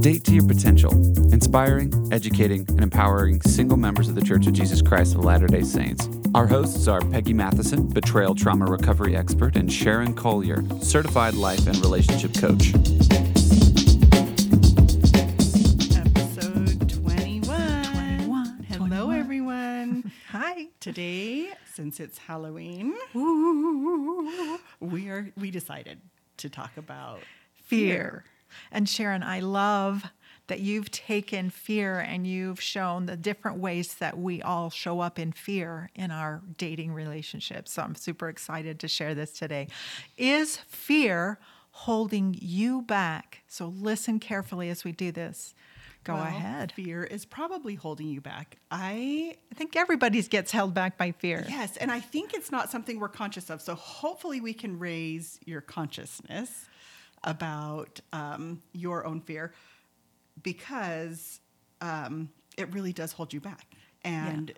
Date to Your Potential, inspiring, educating, and empowering single members of the Church of Jesus Christ of Latter day Saints. Our hosts are Peggy Matheson, betrayal trauma recovery expert, and Sharon Collier, certified life and relationship coach. Episode 21. 21, Hello, 21. everyone. Hi. Today, since it's Halloween, we are we decided to talk about Fear. And Sharon, I love that you've taken fear and you've shown the different ways that we all show up in fear in our dating relationships. So I'm super excited to share this today. Is fear holding you back? So listen carefully as we do this. Go Well, ahead. Fear is probably holding you back. I I think everybody gets held back by fear. yes, and I think it's not something we're conscious of. So hopefully, we can raise your consciousness about um, your own fear because um, it really does hold you back, and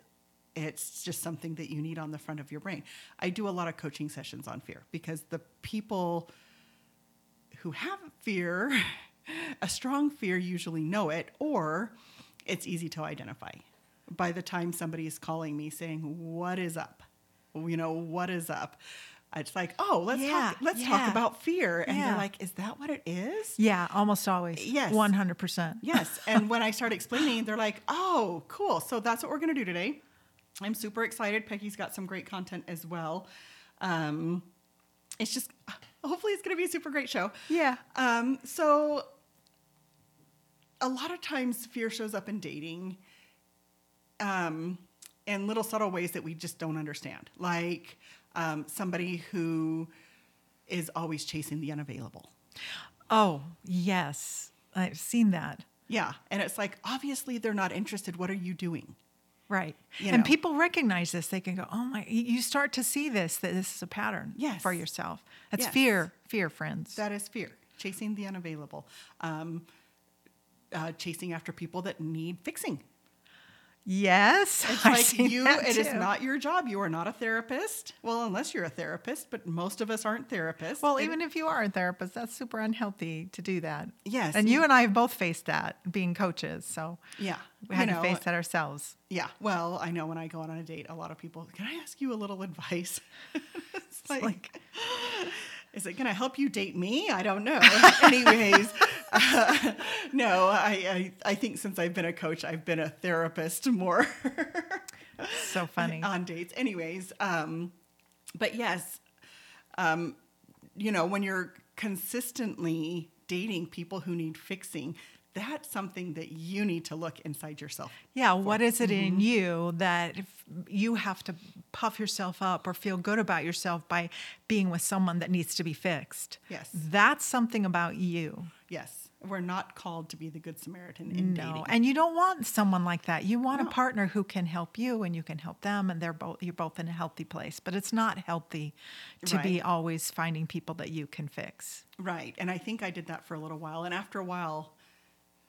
it's just something that you need on the front of your brain. I do a lot of coaching sessions on fear because the people who have fear, a strong fear, usually know it, or it's easy to identify. By the time somebody is calling me saying, "What is up?" You know, what is up? It's like, oh, let's Yeah, talk. Let's yeah. talk about fear, and Yeah. they're like, "Is that what it is?" Yeah, almost always. Yes. 100%. Yes. And when I start explaining, they're like, "Oh, cool! So that's what we're going to do today." I'm super excited. Peggy's got some great content as well. Um, it's just, hopefully, it's going to be a super great show. Yeah. Um, so a lot of times fear shows up in dating um, in little subtle ways that we just don't understand. Like um, somebody who is always chasing the unavailable. Oh, yes. I've seen that. Yeah. And it's like, obviously they're not interested. What are you doing? Right. You and know. people recognize this. They can go, oh my, you you start to see this, that this is a pattern Yes. for yourself. That's Yes. fear, fear, friends. That is fear, chasing the unavailable, um, uh, chasing after people that need fixing. Yes. It's I've like you, it is too. not your job. You are not a therapist. Well, unless you're a therapist, but most of us aren't therapists. Well, And- even if you are a therapist, that's super unhealthy to do that. Yes. And you and I have both faced that being coaches. So yeah, we had you to face that ourselves. Yeah. Well, I know when I go on a date, a lot of people, can I ask you a little advice? it's like, like- is it going to help you date me? I don't know. Anyways, uh, no, I, I, I think since I've been a coach, I've been a therapist more So funny. on dates. Anyways, um, but yes, um, you know, when you're consistently dating people who need fixing, that's something that you need to look inside yourself. Yeah, what is it Mm-hmm. in you that if you have to puff yourself up or feel good about yourself by being with someone that needs to be fixed? Yes. That's something about you. Yes, we're not called to be the good Samaritan in No, dating. and you don't want someone like that. You want No. a partner who can help you and you can help them and they're both you're both in a healthy place. But it's not healthy to be always finding people that you can fix. Right, and I think I did that for a little while, and after a while,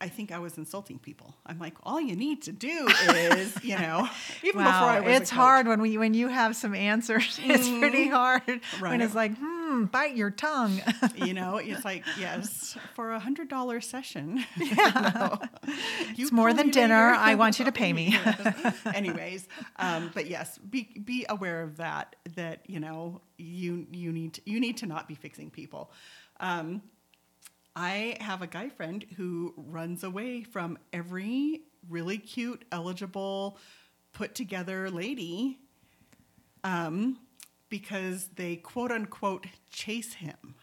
I think I was insulting people. I'm like, all you need to do is, you know, even before I Wow, was it's hard when we when you have some answers. It's pretty hard when it's like, hmm, bite your tongue. You know, it's like, yes, for a hundred dollar session. Yeah. It's more than dinner. I want you to pay me. Anyways, um, but yes, be be aware of that. That you know, you you need to, you need to not be fixing people. Um, I have a guy friend who runs away from every really cute, eligible, put together lady um, because they quote unquote chase him.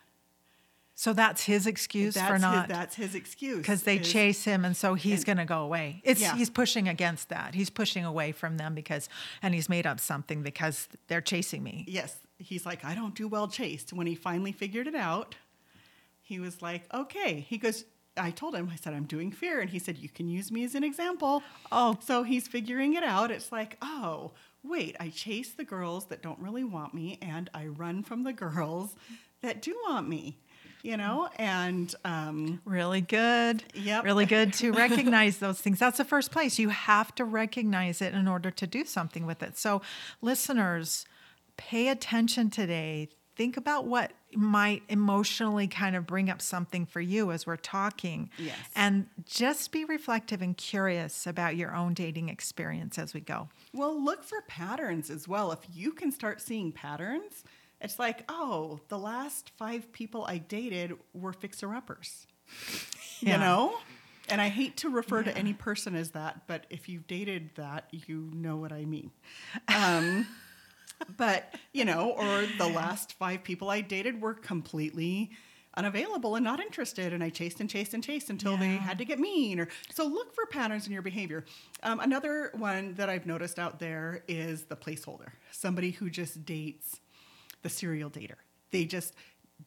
So that's his excuse That's for his, not that's his excuse. because they is- chase him and so he's going to go away. It's Yeah. he's pushing against that. He's pushing away from them because and he's made up something because they're chasing me. Yes, he's like, I don't do well chased. When he finally figured it out, he was like, okay. He goes, I told him, I said, I'm doing fear. And he said, You can use me as an example. Oh. So he's figuring it out. It's like, oh, wait, I chase the girls that don't really want me and I run from the girls that do want me, you know? And um, Really good. Yep. Really good to recognize those things. That's the first place. You have to recognize it in order to do something with it. So, listeners, pay attention today. Think about what might emotionally kind of bring up something for you as we're talking. Yes. And just be reflective and curious about your own dating experience as we go. Well, look for patterns as well. If you can start seeing patterns, it's like, oh, the last five people I dated were fixer uppers. Yeah. You know? And I hate to refer to any person as that, but if you've dated that, you know what I mean. Um, but, you know, or the last five people I dated were completely unavailable and not interested and i chased and chased and chased until they had to get mean or so look for patterns in your behavior. Um, another one that i've noticed out there is the placeholder somebody who just dates the serial dater. They just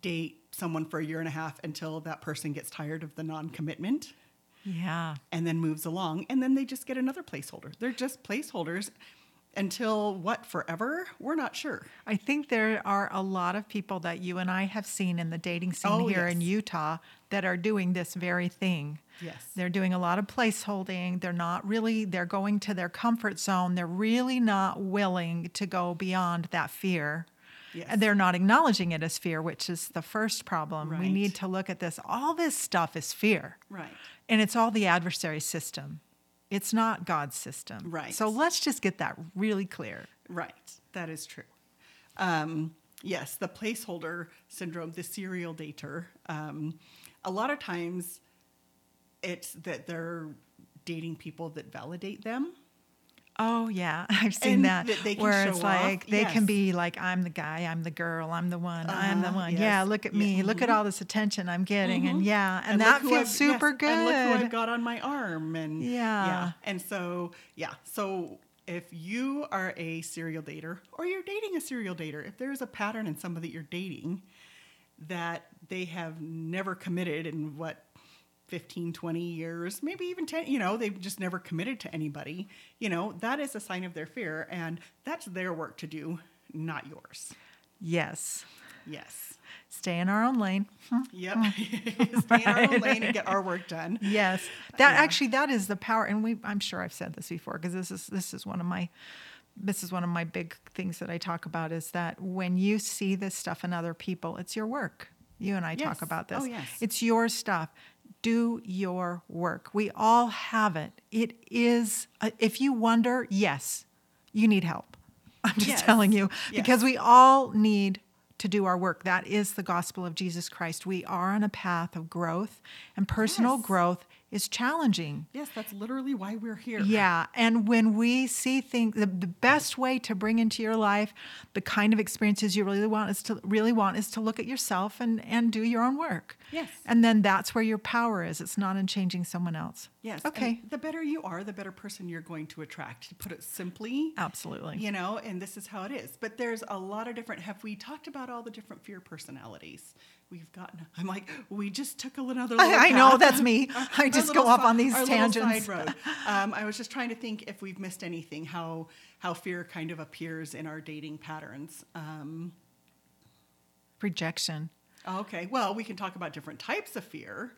date someone for a year and a half until that person gets tired of the non-commitment Yeah. and then moves along and then they just get another placeholder. They're just placeholders until what forever we're not sure I think there are a lot of people that you and I have seen in the dating scene Oh, here in. Utah that are doing this very thing. Yes. They're doing a lot of placeholding. They're not really, they're going to their comfort zone. They're really not willing to go beyond that fear. Yes. And they're not acknowledging it as fear, which is the first problem. We need to look at this. All this stuff is fear. right And it's all the adversary system. It's not God's system. Right. So let's just get that really clear. Right, that is true. Um, yes, the placeholder syndrome, the serial dater. Um, a lot of times, it's that they're dating people that validate them. Oh yeah, I've seen And that, that they can where it's off, like they can be like, "I'm the guy, I'm the girl, I'm the one, I'm the Uh-huh, one." yes, Yeah, look at me, look at mhm. all this attention I'm getting, and yeah, and, look that feels I've- yes, super good. And look who I've got on my arm, and Yeah. yeah, and so yeah, so if you are a serial dater or you're dating a serial dater, if there's a pattern in somebody that you're dating that they have never committed in what 15 20 years maybe even 10 you know they've just never committed to anybody you know that is a sign of their fear and that's their work to do not yours yes, yes stay in our own lane. yep stay in our own lane and get our work done Yes, that Yeah. actually that is the power, and we I'm sure I've said this before because this is this is one of my this is one of my big things that I talk about is that when you see this stuff in other people, it's your work. You and I Yes. talk about this. Oh, yes. It's your stuff. Do your work. We all have it. It is, uh, if you wonder, yes, you need help. I'm just Yes. telling you Yes. because we all need to do our work. That is the gospel of Jesus Christ. We are on a path of growth, and personal Yes. growth is challenging. yes that's literally why we're here Yeah, and when we see things, the, the best way to bring into your life the kind of experiences you really want is to really want is to look at yourself and and do your own work. Yes. and then that's where your power is. It's not in changing someone else. Yes. Okay. the better you are, the better person you're going to attract. To put it simply, Absolutely. you know, and this is how it is. But there's a lot of different. Have we talked about all the different fear personalities? We've gotten. I'm like, we just took a another. little I know that's me. I just go off on these tangents. Side road. Um, I was just trying to think if we've missed anything. How how fear kind of appears in our dating patterns. Um, Rejection. Okay. Well, we can talk about different types of fear.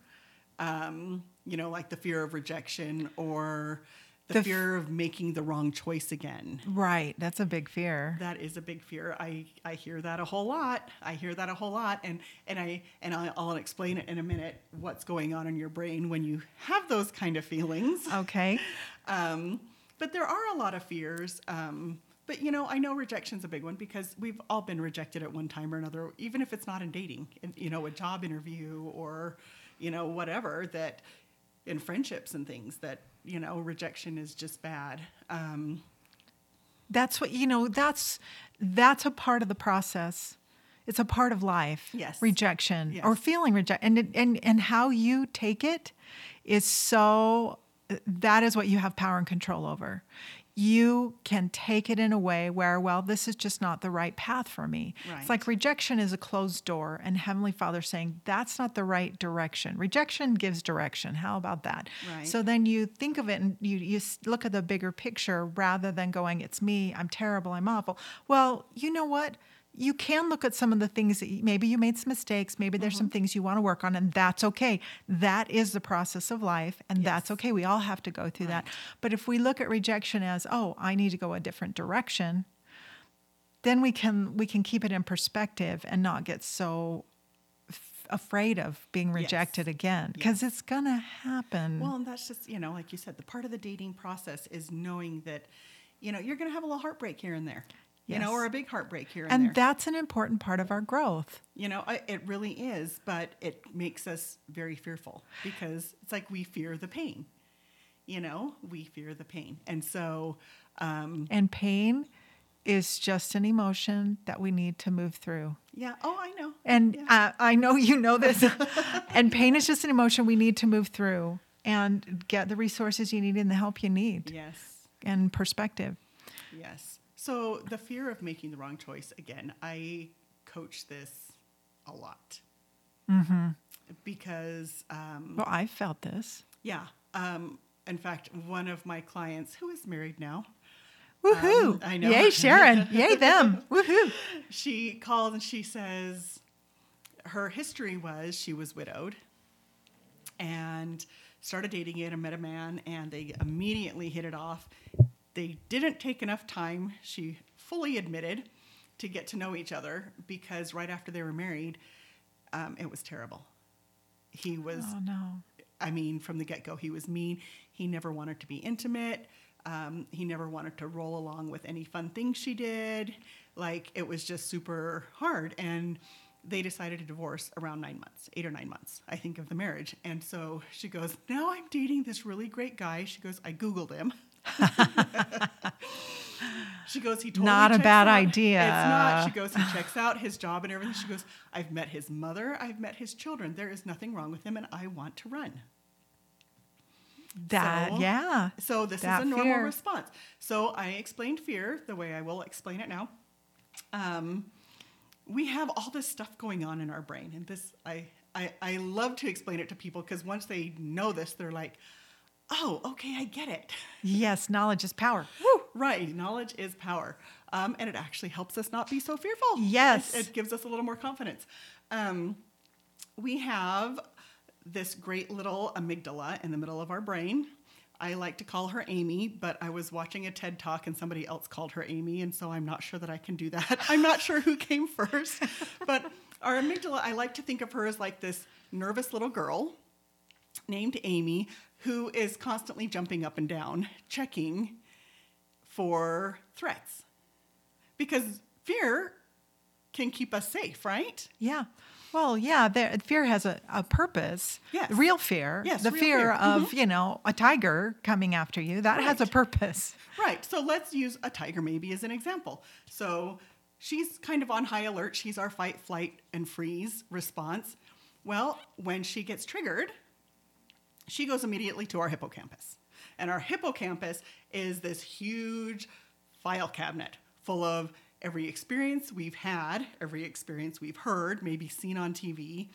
Um, you know, like the fear of rejection or the, The f- fear of making the wrong choice again. Right. That's a big fear. That is a big fear. I, I hear that a whole lot. I hear that a whole lot, and and I and I'll, I'll explain it in a minute. What's going on in your brain when you have those kind of feelings? Okay. Um, but there are a lot of fears. Um, but you know, I know rejection's a big one because we've all been rejected at one time or another, even if it's not in dating, you know, a job interview or, you know, whatever that in friendships and things that, you know, rejection is just bad. Um, That's what you know. That's that's a part of the process. It's a part of life. Yes. Rejection Yes. or feeling reject, and and and how you take it is so. That is what you have power and control over. You can take it in a way where, well, this is just not the right path for me. It's like rejection is a closed door, and Heavenly Father saying that's not the right direction. Rejection gives direction. How about that? Right. So then you think of it and you, you look at the bigger picture rather than going, it's me, I'm terrible, I'm awful. Well, you know what? You can look at some of the things that you, maybe you made some mistakes, maybe there's some mm-hmm. things you want to work on, and that's okay. That is the process of life, and that's okay. We all have to go through that. But if we look at rejection as, oh, I need to go a different direction, then we can we can keep it in perspective and not get so f- afraid of being rejected again because it's gonna happen. Well, and that's just, you know, like you said, the part of the dating process is knowing that, you know, you're going to have a little heartbreak here and there, you know, or a big heartbreak here and, and there. that's an important part of our growth. you know, it really is, but it makes us very fearful because it's like we fear the pain. You know, we fear the pain. And so, um, And pain is just an emotion that we need to move through. yeah, oh, I know. And Yeah. uh, I know you know this. and pain is just an emotion we need to move through and get the resources you need and the help you need yes. and perspective. Yes. So the fear of making the wrong choice, again, I coach this a lot. Mm-hmm. Because, um, Well, I felt this. yeah. Um, in fact, one of my clients who is married now, Woohoo! Um, I know. Yay, Sharon. Yay, them. Woohoo. she called and she says her history was she was widowed and started dating again and met a man and they immediately hit it off. They didn't take enough time, she fully admitted, to get to know each other because right after they were married, um, it was terrible. He was Oh, no. I mean, from the get go, he was mean. He never wanted to be intimate. Um, he never wanted to roll along with any fun things she did. Like, it was just super hard. And they decided to divorce around nine months, eight or nine months, I think, of the marriage. And so she goes, Now I'm dating this really great guy. She goes, I Googled him. she goes, He totally Not a bad out- idea. It's not. She goes, He checks out his job and everything. She goes, I've met his mother. I've met his children. There is nothing wrong with him, and I want to run. That, So- yeah. So this That is a normal fear. response. So I explained fear the way I will explain it now. Um, we have all this stuff going on in our brain, and this I I, I love to explain it to people because once they know this, they're like, "Oh, okay, I get it." Yes, knowledge is power. Right, knowledge is power, um, and it actually helps us not be so fearful. Yes. it, it gives us a little more confidence. Um, we have this great little amygdala in the middle of our brain. I like to call her Amy, but I was watching a TED talk and somebody else called her Amy, and so I'm not sure that I can do that. I'm not sure who came first, but our amygdala, I like to think of her as like this nervous little girl named Amy who is constantly jumping up and down, checking for threats. Because fear can keep us safe, right? Yeah. Well, yeah, there, fear has a, a purpose. Yes. Real fear. Yes, The fear, fear. Mm-hmm. of, you know, a tiger coming after you, that has a purpose. Right. So let's use a tiger maybe as an example. So she's kind of on high alert. She's our fight, flight, and freeze response. Well, when she gets triggered, she goes immediately to our hippocampus. And our hippocampus is this huge file cabinet full of every experience we've had, every experience we've heard, maybe seen on TV,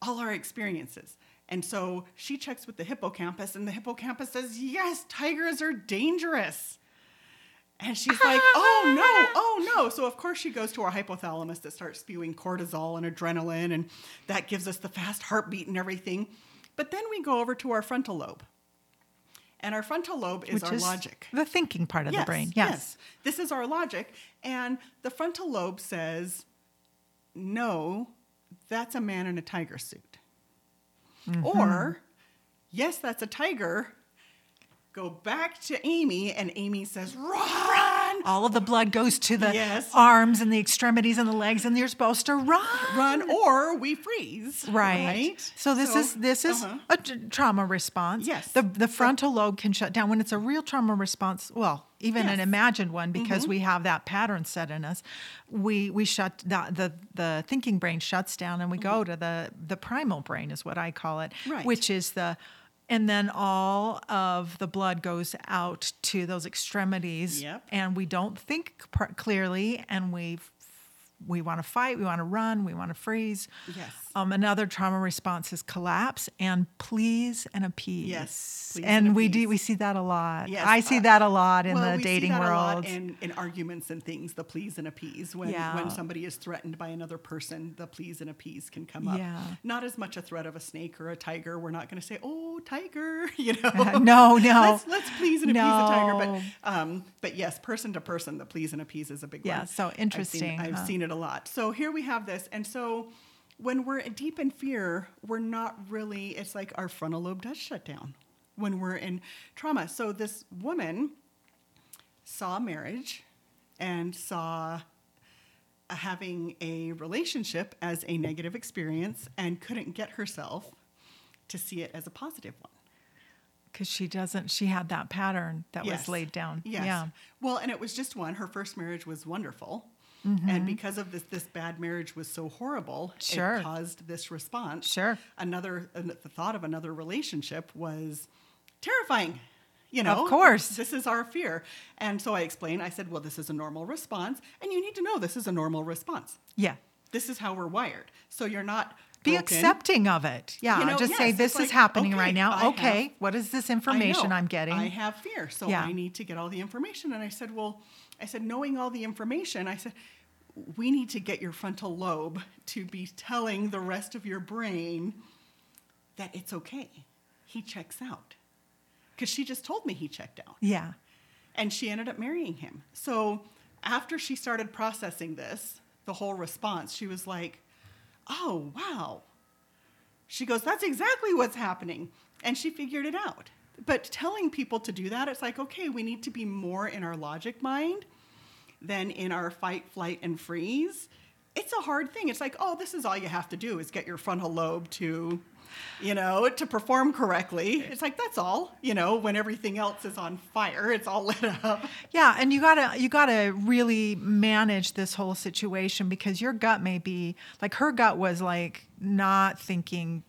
all our experiences. And so she checks with the hippocampus, and the hippocampus says, Yes, tigers are dangerous. And she's like, oh no, oh no. So, of course, she goes to our hypothalamus that starts spewing cortisol and adrenaline, and that gives us the fast heartbeat and everything. But then we go over to our frontal lobe. And our frontal lobe is which our is logic. the thinking part of the brain. Yes. This is our logic. And the frontal lobe says, no, that's a man in a tiger suit. Mm-hmm. Or, yes, that's a tiger. Go back to Amy, and Amy says, run, All of the blood goes to the Yes. arms and the extremities and the legs, and you're supposed to run. run, or we freeze. Right. So this is this is uh-huh. a t- trauma response. Yes. The the frontal lobe can shut down when it's a real trauma response. Well, even an Yes. Mm-hmm. imagined one because we have that pattern set in us. We we shut the the, the thinking brain shuts down and we go to the the primal brain is what I call it, Mm-hmm. Right. which is the and then all of the blood goes out to those extremities Yep. and we don't think clearly and we we want to fight, we want to run, we want to freeze. Yes. Um, another trauma response is collapse and please and appease. Yes, please and, and we do we see that a lot. Yes, I see uh, that a lot in well, the we dating see that world. a lot in, in arguments and things, the please and appease. When Yeah. when somebody is threatened by another person, the please and appease can come up. Yeah. Not as much a threat of a snake or a tiger. We're not going to say, "Oh, tiger, you know. no, no. Let's, let's please and appease the tiger. But um, but yes, person to person, the please and appease is a big Yeah, one. Yeah, so I've seen- interesting, I've huh? seen it a lot. So here we have this, and so when we're deep in fear, we're not really. It's like our frontal lobe does shut down when we're in trauma. So this woman saw marriage and saw uh, having a relationship as a negative experience and couldn't get herself to see it as a positive one. Because she doesn't, she had that pattern that was laid down. Yes. Yeah. Well, and it was just one. Her first marriage was wonderful. Mm-hmm. And because of this, this bad marriage was so horrible, Sure. it caused this response. Sure. Another, the thought of another relationship was terrifying. You know, Of course. this is our fear. And so I explained, I said, well, this is a normal response. And you need to know this is a normal response. Yeah. This is how we're wired. So you're not Be broken. accepting of it. Yeah. You know, just say, this it's is like, happening okay, right now. I okay. have- what is this information know. I'm getting? I have fear, so Yeah. I need to get all the information. And I said, well, I said, knowing all the information, I said, we need to get your frontal lobe to be telling the rest of your brain that it's okay. He checks out. Because she just told me he checked out. yeah. And she ended up marrying him. So after she started processing this, the whole response, she was like, oh, wow. She goes, that's exactly what's happening. And she figured it out. But telling people to do that, it's like, okay, we need to be more in our logic mind than in our fight, flight, and freeze. It's a hard thing. It's like, oh, this is all you have to do is get your frontal lobe to, you know, to perform correctly. It's like, that's all, you know, when everything else is on fire, it's all lit up. Yeah, and you gotta you gotta really manage this whole situation because your gut may be like her gut was like not thinking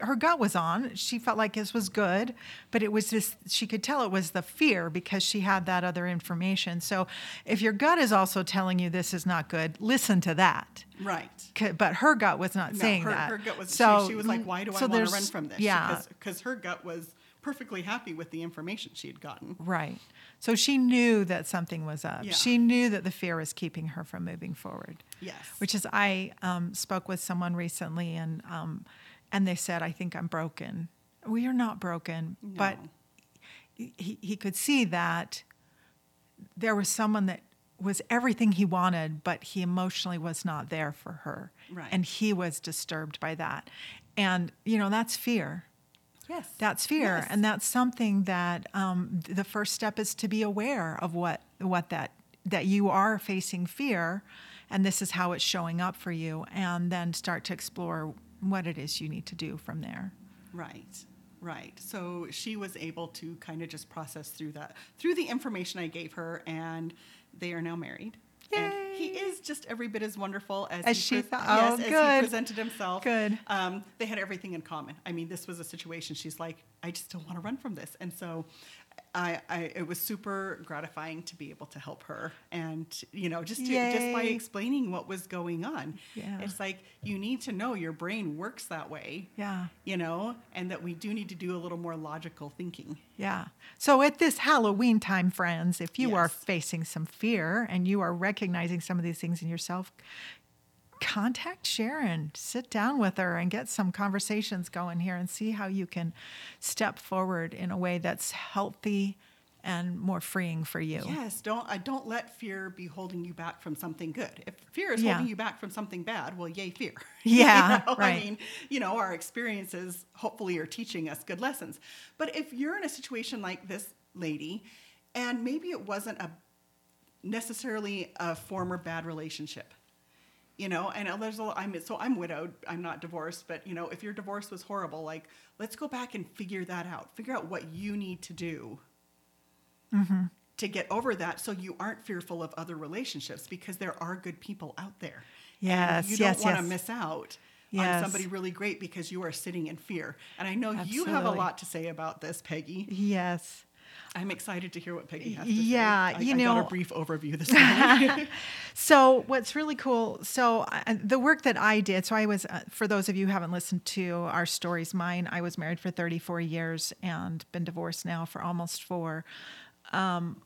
her gut was on. She felt like this was good, but it was just she could tell it was the fear because she had that other information. So if your gut is also telling you this is not good, listen to that. Right. But her gut was not No, saying her, that. her gut was, so she, she was like, why do I so want to run from this? Yeah, Because her gut was perfectly happy with the information she had gotten. Right. So she knew that something was up. Yeah. She knew that the fear was keeping her from moving forward. Yes. Which is, I um, spoke with someone recently, and um, and they said, "I think I'm broken." We are not broken, but he he could see that there was someone that was everything he wanted, but he emotionally was not there for her, Right. and he was disturbed by that. And you know, that's fear. Yes. That's fear, Yes. and that's something that um, the first step is to be aware of what what that that you are facing fear, and this is how it's showing up for you, and then start to explore what it is you need to do from there. Right, right. So she was able to kind of just process through that, through the information I gave her, and they are now married. And he is just every bit as wonderful as, As he she pres- thought. yes, Oh, as he good. presented himself. Good. Um, they had everything in common. I mean, this was a situation. She's like, I just don't want to run from this, and so. I, I, it was super gratifying to be able to help her, and you know, just to, just by explaining what was going on. Yeah. It's like you need to know your brain works that way Yeah, you know, and that we do need to do a little more logical thinking. yeah. So at this Halloween time, friends, if you are facing some fear and you are recognizing some of these things in yourself, contact Sharon, sit down with her, and get some conversations going here and see how you can step forward in a way that's healthy and more freeing for you. Yes, don't uh, don't let fear be holding you back from something good. If fear is Yeah. holding you back from something bad, well, yay fear. Yeah, You know, right. I mean, you know, our experiences hopefully are teaching us good lessons. But if you're in a situation like this lady, and maybe it wasn't a necessarily a former bad relationship. You know, and there's a, I'm so I'm widowed. I'm not divorced, but you know, if your divorce was horrible, like let's go back and figure that out. Figure out what you need to do Mm-hmm. to get over that, so you aren't fearful of other relationships because there are good people out there. Yes, you don't want yes. to miss out Yes. on somebody really great because you are sitting in fear. And I know you have a lot to say about this, Peggy. Yes. I'm excited to hear what Peggy has to say. Yeah, you I got know- a brief overview this morning. So what's really cool? So uh, the work that I did. So I was, uh, for those of you who haven't listened to our stories, mine. I was married for 34 years and been divorced now for almost four. Um,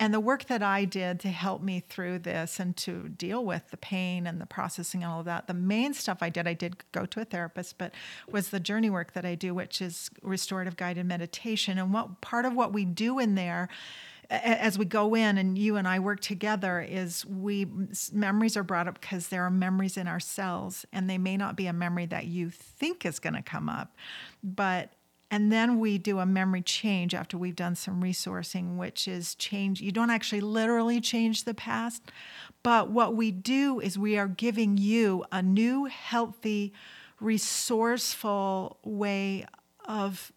and the work that I did to help me through this and to deal with the pain and the processing and all of that, the main stuff I did, I did go to a therapist, but was the journey work that I do, which is restorative guided meditation. And what part of what we do in there as we go in and you and I work together is we memories are brought up because there are memories in our cells and they may not be a memory that you think is going to come up but and then we do a memory change after we've done some resourcing, which is change. You don't actually literally change the past, but what we do is we are giving you a new, healthy, resourceful way of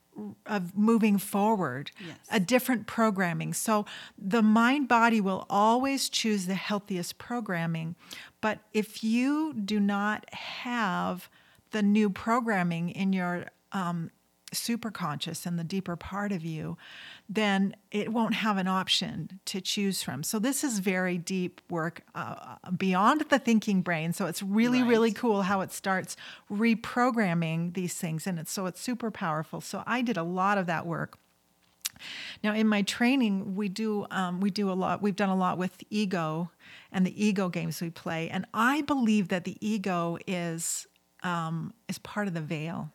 of moving forward yes. a different programming so the mind body will always choose the healthiest programming but if you do not have the new programming in your um, super conscious and the deeper part of you, then it won't have an option to choose from. So this is very deep work uh, beyond the thinking brain. So it's really right. really cool how it starts reprogramming these things, and it's so it's super powerful. So I did a lot of that work. Now, in my training, we do um, we do a lot. We've done a lot with ego and the ego games we play, and I believe that the ego is um, is part of the veil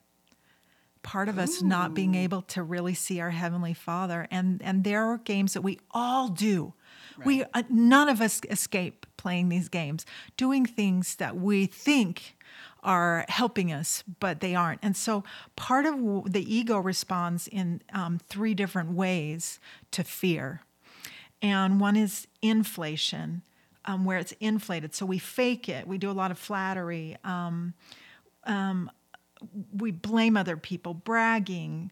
part of us Ooh. not being able to really see our heavenly father. And and there are games that we all do. Right. we uh, none of us escape playing these games doing things that we think are helping us but they aren't. And so part of the ego responds in um, three different ways to fear. And one is inflation um, where it's inflated. So we fake it. We do a lot of flattery um, um we blame other people, bragging,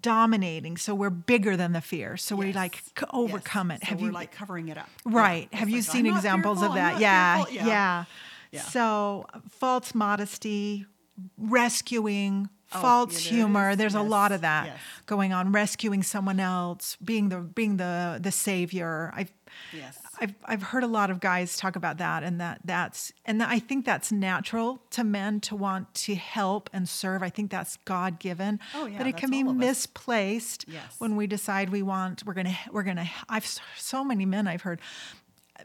dominating. So we're bigger than the fear. So yes. we like overcome yes. it. So Have you like covering it up? Right. Yeah. Have you like, seen examples fearful, of that? Yeah, yeah. yeah. Yeah. So false modesty, rescuing, oh, false yeah, humor. There's yes. a lot of that yes. going on. Rescuing someone else, being the being the the savior. I've yes. I've I've heard a lot of guys talk about that, and that that's and I think that's natural to men to want to help and serve. I think that's God given. Oh yeah, but it can be misplaced yes. when we decide we want we're gonna we're gonna. I've so many men I've heard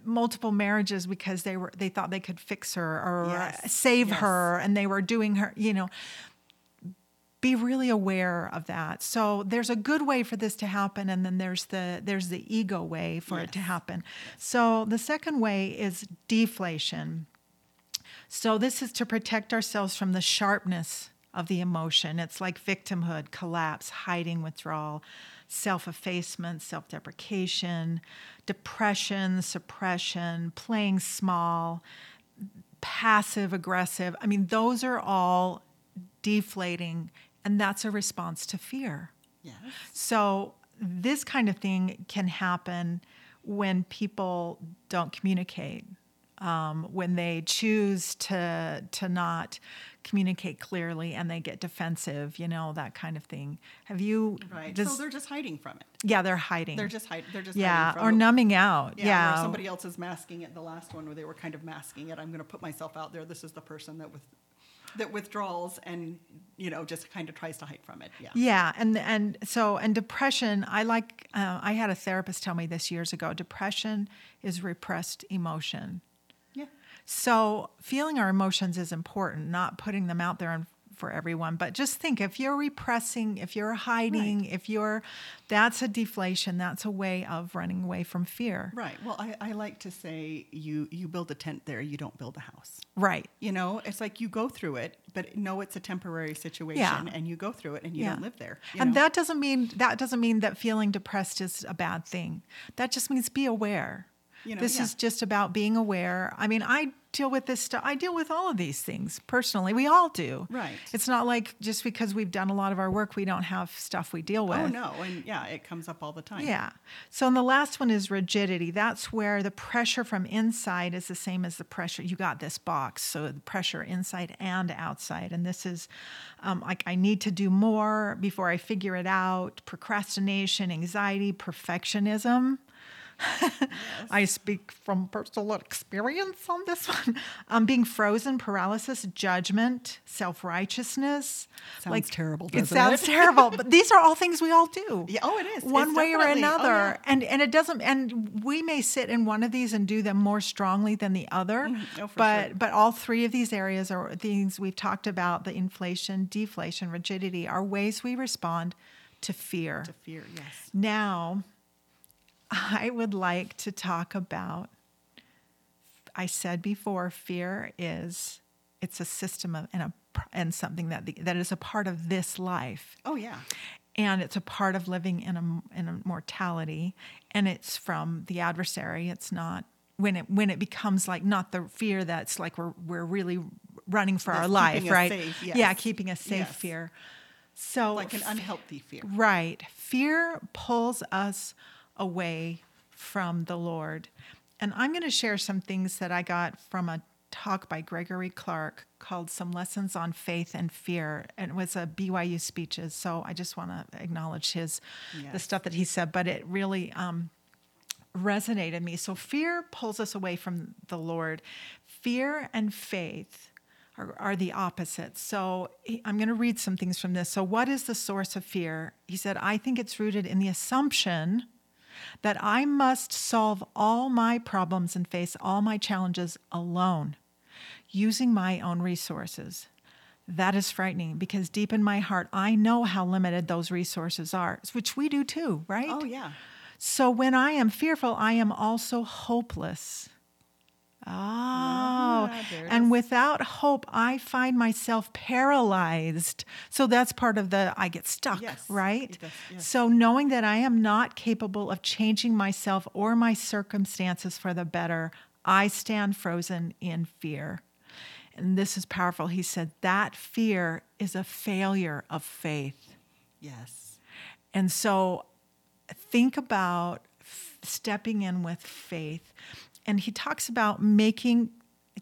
multiple marriages because they were they thought they could fix her or yes. save yes. her and they were doing her you know be really aware of that. So there's a good way for this to happen and then there's the there's the ego way for yes. it to happen. So the second way is deflation. So this is to protect ourselves from the sharpness of the emotion. It's like victimhood, collapse, hiding, withdrawal, self-effacement, self-deprecation, depression, suppression, playing small, passive aggressive. I mean, those are all deflating and that's a response to fear. Yes. So this kind of thing can happen when people don't communicate, um, when they choose to to not communicate clearly and they get defensive, you know, that kind of thing. Have you? Right. Does, so they're just hiding from it. Yeah, they're hiding. They're just hiding. They're just yeah, or numbing out. Yeah, yeah. somebody else is masking it. The last one where they were kind of masking it. I'm going to put myself out there. This is the person that with that withdraws and you know just kind of tries to hide from it. Yeah. Yeah and and so and depression i like uh, i had a therapist tell me this years ago depression is repressed emotion. Yeah. So feeling our emotions is important not putting them out there and for everyone. But just think if you're repressing, if you're hiding, right. if you're, that's a deflation. That's a way of running away from fear. Right. Well, I, I like to say you you build a tent there, you don't build a house. Right. You know, it's like you go through it, but know it's a temporary situation, yeah. and you go through it, and you yeah. don't live there. and know? that doesn't mean that doesn't mean that feeling depressed is a bad thing. That just means be aware. You know, this yeah. is just about being aware. I mean, I deal with this stuff. I deal with all of these things personally. We all do. Right. It's not like just because we've done a lot of our work, we don't have stuff we deal with. Oh, no. And yeah, it comes up all the time. Yeah. So, and the last one is rigidity. That's where the pressure from inside is the same as the pressure. You got this box. So, the pressure inside and outside. And this is um, like, I need to do more before I figure it out. Procrastination, anxiety, perfectionism I speak from personal experience on this one. Um, being frozen, paralysis, judgment, self righteousness. Sounds terrible, It sounds it? terrible, but these are all things we all do. Yeah, oh, it is. One It's way or oh, another, yeah. and and it doesn't. And we may sit in one of these and do them more strongly than the other. Oh, for but sure. but all three of these areas are things we've talked about: the inflation, deflation, rigidity, are ways we respond to fear. To fear, yes. Now, I would like to talk about. I said before, fear is it's a system of and a and something that the, that is a part of this life, Oh, yeah. and it's a part of living in a in a mortality, and it's from the adversary. It's not when it when it becomes like not the fear that's like we're we're really running for That's our life, right? safe, Yeah, keeping us safe Yes. fear. So Like an unhealthy fear. Right. Fear pulls us away from the Lord. And I'm going to share some things that I got from a talk by Gregory Clark called Some Lessons on Faith and Fear. And it was a BYU speeches. So I just want to acknowledge his the stuff that he said, but it really um, resonated me. So fear pulls us away from the Lord. Fear and faith are, are the opposites. So he- I'm going to read some things from this. So, what is the source of fear? He said, I think it's rooted in the assumption that I must solve all my problems and face all my challenges alone, using my own resources. That is frightening because deep in my heart, I know how limited those resources are, which we do too, right? Oh, yeah. So when I am fearful, I am also hopeless. Oh, Ah, and without hope, I find myself paralyzed. So that's part of the I get stuck, Yes, right? does, yes. So knowing that I am not capable of changing myself or my circumstances for the better, I stand frozen in fear. And this is powerful. He said that fear is a failure of faith. Yes. And so think about f- stepping in with faith. And he talks about making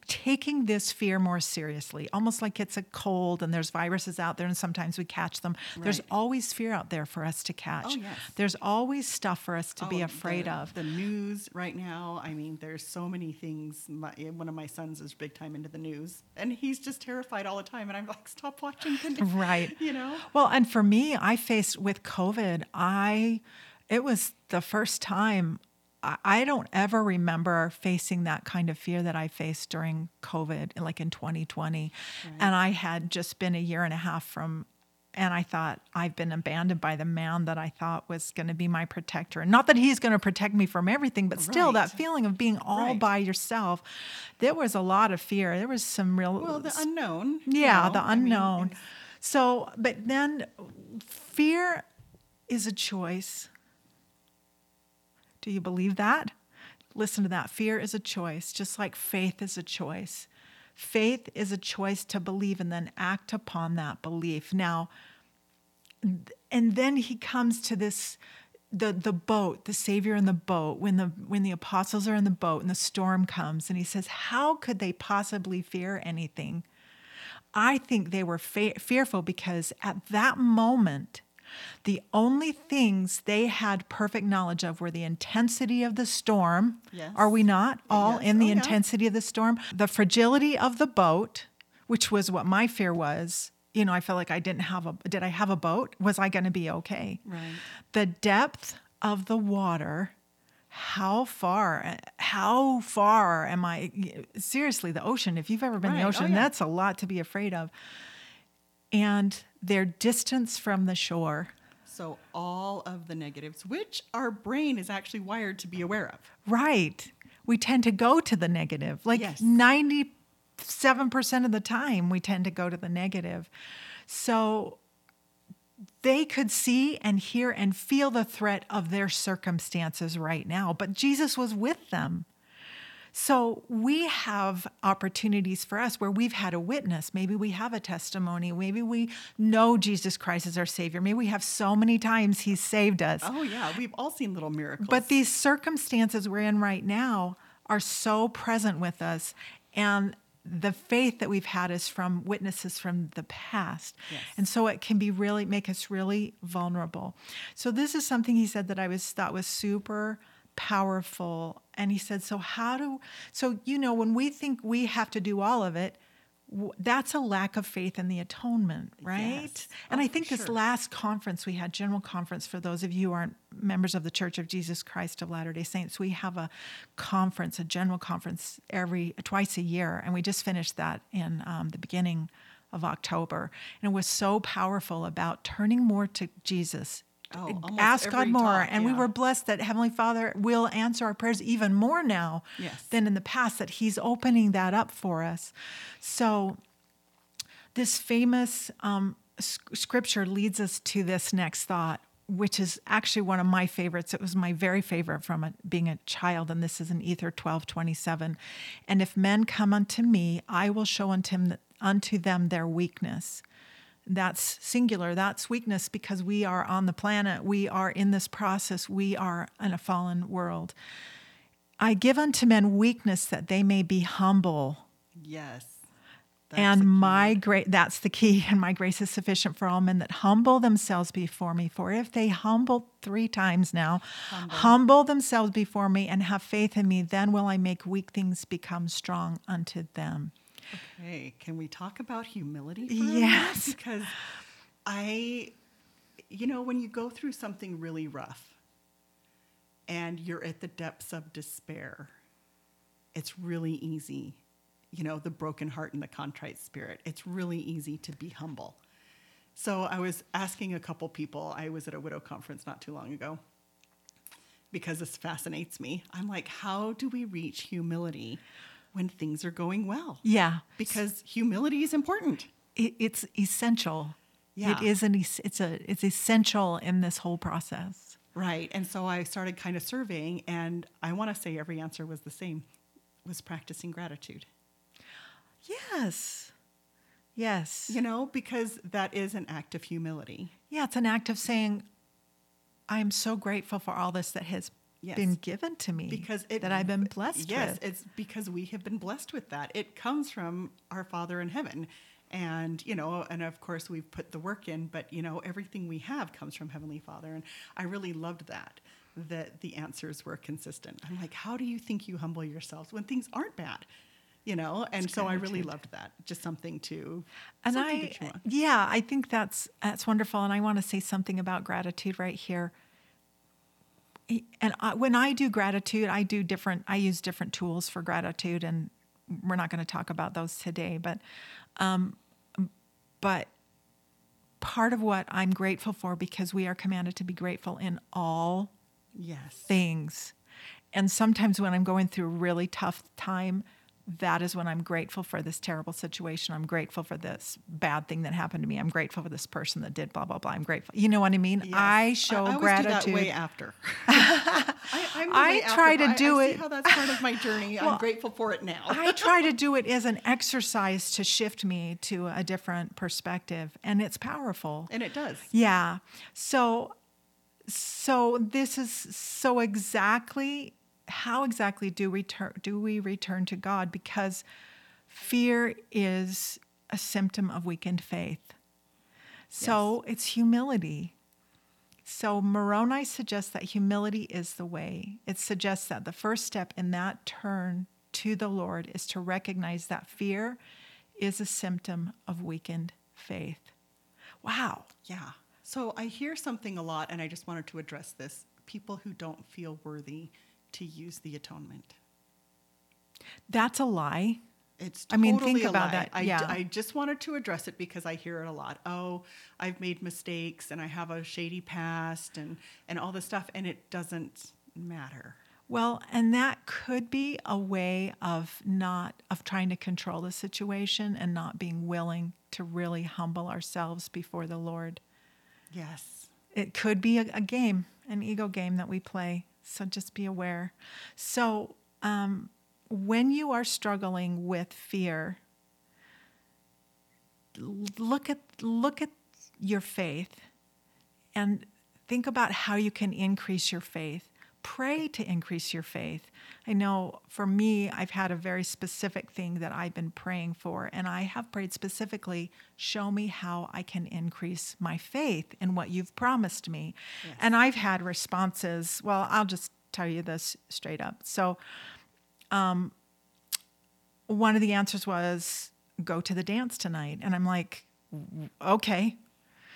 taking this fear more seriously, almost like it's a cold and there's viruses out there and sometimes we catch them. There's always fear out there for us to catch. Oh, yes. There's always stuff for us to be Oh, afraid the, of. The news right now, I mean, there's so many things. My, one of my sons is big time into the news, and he's just terrified all the time. And I'm like, stop watching the news. Right. You know? Well, and for me, I faced with COVID, I it was the first time I- don't ever remember facing that kind of fear that I faced during COVID, like in 2020. And I had just been a year and a half from and I thought I've been abandoned by the man that I thought was going to be my protector. And not that he's going to protect me from everything, but still that feeling of being all Right. by yourself. There was a lot of fear. There was some real Well, the unknown. you yeah, know, the I mean, unknown. so, but then fear is a choice. Do you believe that? Listen to that. Fear is a choice, just like faith is a choice. Faith is a choice to believe and then act upon that belief. Now, and then he comes to this the the boat the savior in the boat when the when the apostles are in the boat and the storm comes and he says how could they possibly fear anything i think they were fe- fearful because at that moment the only things they had perfect knowledge of were the intensity of the storm Yes. are we not all Yes. in the Oh, yeah. intensity of the storm the fragility of the boat which was what my fear was you know i felt like i didn't have a did i have a boat was i going to be okay Right. the depth of the water how far how far am i seriously the ocean if you've ever been in the Right. Oh, ocean yeah. that's a lot to be afraid of and their distance from the shore So all of the negatives, which our brain is actually wired to be aware of. right we tend to go to the negative like Yes. 97% of the time we tend to go to the negative so they could see and hear and feel the threat of their circumstances right now, but Jesus was with them. So we have opportunities for us where we've had a witness. Maybe we have a testimony. Maybe we know Jesus Christ is our Savior. Maybe we have so many times He's saved us. Oh yeah, we've all seen little miracles. But these circumstances we're in right now are so present with us. And the faith that we've had is from witnesses from the past. Yes. And so it can be really make us really vulnerable. So this is something he said that I was thought was super powerful. And he said, So, how do, so, you know, when we think we have to do all of it, that's a lack of faith in the atonement, right? Yes. And Oh, I think this sure. last conference we had, General Conference, for those of you who aren't members of the Church of Jesus Christ of Latter day Saints, we have a conference, a general conference every twice a year. And we just finished that in um, the beginning of October. And it was so powerful about turning more to Jesus. Oh, Ask God more. talk, and we were blessed that Heavenly Father will answer our prayers even more now Yes. than in the past, that He's opening that up for us. So, this famous um, scripture leads us to this next thought, which is actually one of my favorites. It was my very favorite from a, being a child, and this is in Ether 12 27. And if men come unto me, I will show unto, him, unto them their weakness. That's singular. That's weakness because we are on the planet. We are in this process. We are in a fallen world. I give unto men weakness that they may be humble Yes. And my great that's the key and my grace is sufficient for all men that humble themselves before me for if they humble three times now humble. themselves before me and have faith in me then will i make weak things become strong unto them Hey, can we talk about humility? Yes. Because I, you know, when you go through something really rough and you're at the depths of despair, it's really easy, you know, the broken heart and the contrite spirit. It's really easy to be humble. So I was asking a couple people, I was at a widow conference not too long ago because this fascinates me. I'm like, how do we reach humility when things are going well? yeah because humility is important. it, it's essential Yeah. it is an it's a it's essential in this whole process Right. And so I started kind of surveying, and I want to say every answer was the same was practicing gratitude. yes yes You know, because that is an act of humility. yeah it's an act of saying i am so grateful for all this that has Yes. been given to me Because it, that i've been blessed Yes, with it's because we have been blessed with that. It comes from our Father in heaven. And, you know, and of course we've put the work in, but, you know, everything we have comes from Heavenly Father. And I really loved that, that the answers were consistent. I'm like, how do you think you humble yourselves when things aren't bad? You know, and so I really loved that. Just something to, and something I, to yeah, I think that's that's wonderful. And I want to say something about gratitude right here. And I, when I do gratitude, I do different. I use different tools for gratitude, and we're not going to talk about those today. But, um, but part of what I'm grateful for, because we are commanded to be grateful in all Yes. things. And sometimes when I'm going through a really tough time, that is when I'm grateful for this terrible situation. I'm grateful for this bad thing that happened to me. I'm grateful for this person that did blah blah blah. I'm grateful. You know what I mean? Yes. I show I always gratitude. Do that way after. I, I'm I way try after, to do I, I it- how that's part of my journey. I'm grateful for it now. I try to do it as an exercise to shift me to a different perspective, and it's powerful. and it does. Yeah. So so this is so exactly how exactly do we turn do we return to God because fear is a symptom of weakened faith. So it's humility. So Moroni suggests that humility is the way. It suggests that the first step in that turn to the Lord is to recognize that fear is a symptom of weakened faith. Wow. Yeah. So I hear something a lot, and I just wanted to address this. People who don't feel worthy to use the atonement. That's a lie. It's I mean, think a about lie. that. I, Yeah. I just wanted to address it because I hear it a lot. Oh, I've made mistakes and I have a shady past and, and all this stuff, and it doesn't matter. Well, and that could be a way of not of trying to control the situation and not being willing to really humble ourselves before the Lord. Yes. It could be a, a game, an ego game that we play. So just be aware. So um, when you are struggling with fear, look at look at your faith and think about how you can increase your faith. Pray to increase your faith. I know for me, I've had a very specific thing that I've been praying for, and I have prayed specifically, show me how I can increase my faith in what you've promised me. And I've had responses, well, I'll just tell you this straight up. So, um, one of the answers was go to the dance tonight, and I'm like, okay.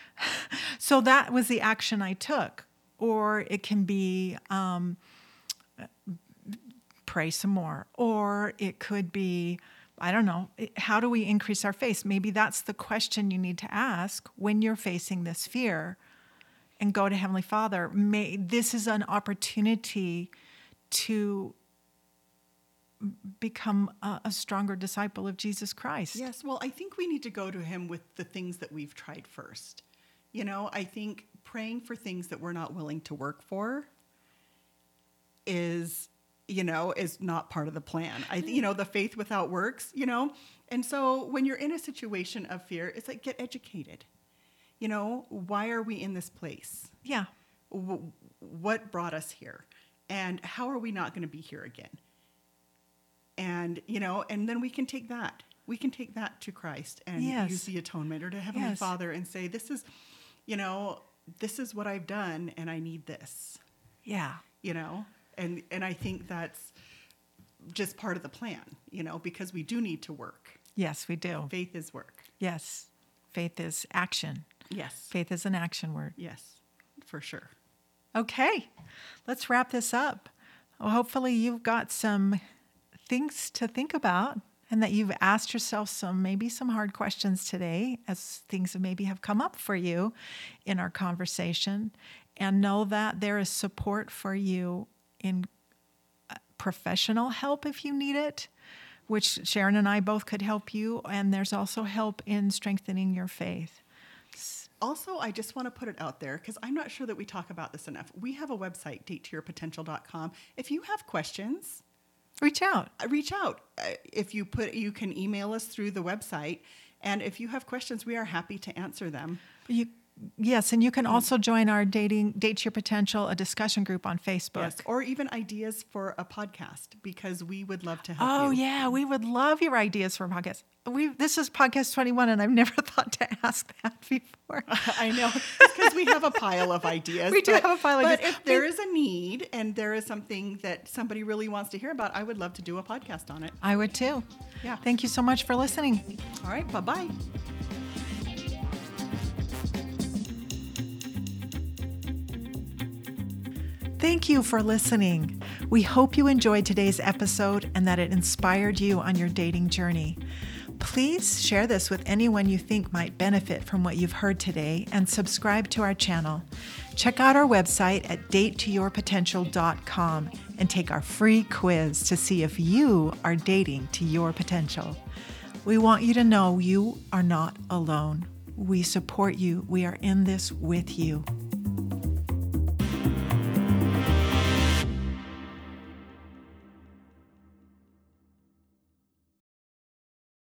so that was the action I took. Or it can be um, pray some more, or it could be I don't know, how do we increase our faith? Maybe that's the question you need to ask when you're facing this fear and go to Heavenly Father. May, this is an opportunity to become a, a, stronger disciple of Jesus Christ. Yes, well, I think we need to go to Him with the things that we've tried first. You know, I think praying for things that we're not willing to work for is you know, is not part of the plan. I, hmm. you know, the faith without works, you know. And so when you're in a situation of fear, it's like get educated. You know, why are we in this place? Yeah. W- what brought us here? And how are we not going to be here again? And, you know, and then we can take that. We can take that to Christ and yes. use the atonement or to Heavenly yes. Father and say, this is, you know, this is what I've done and I need this. Yeah. You know? and and I think that's just part of the plan, you know, because we do need to work. Yes, we do. Faith is work. Yes. Faith is action. Yes. Faith is an action word. Yes, for sure. Okay, let's wrap this up. Well, hopefully, you've got some things to think about and that you've asked yourself some maybe some hard questions today as things maybe have come up for you in our conversation and know that there is support for you in uh, professional help if you need it, which Sharon and I both could help you. And there's also help in strengthening your faith. Also, I just want to put it out there because I'm not sure that we talk about this enough. We have a website, datetoyourpotential.com. If you have questions, reach out. Uh, reach out. Uh, if you put, you can email us through the website, and if you have questions, we are happy to answer them. You Yes, and you can mm-hmm. also join our dating date your potential a discussion group on Facebook. Yes, or even ideas for a podcast because we would love to help oh, you. yeah, we would love your ideas for a podcast. We this is podcast 21 and I've never thought to ask that before. I know. because we have a pile of ideas. we do have a pile of but ideas. if there is a need and there is something that somebody really wants to hear about, I would love to do a podcast on it. I would too. Yeah. Thank you so much for listening. All right, bye-bye. Thank you for listening. We hope you enjoyed today's episode and that it inspired you on your dating journey. Please share this with anyone you think might benefit from what you've heard today and subscribe to our channel. Check out our website at datetoyourpotential.com and take our free quiz to see if you are dating to your potential. We want you to know you are not alone. We support you. We are in this with you.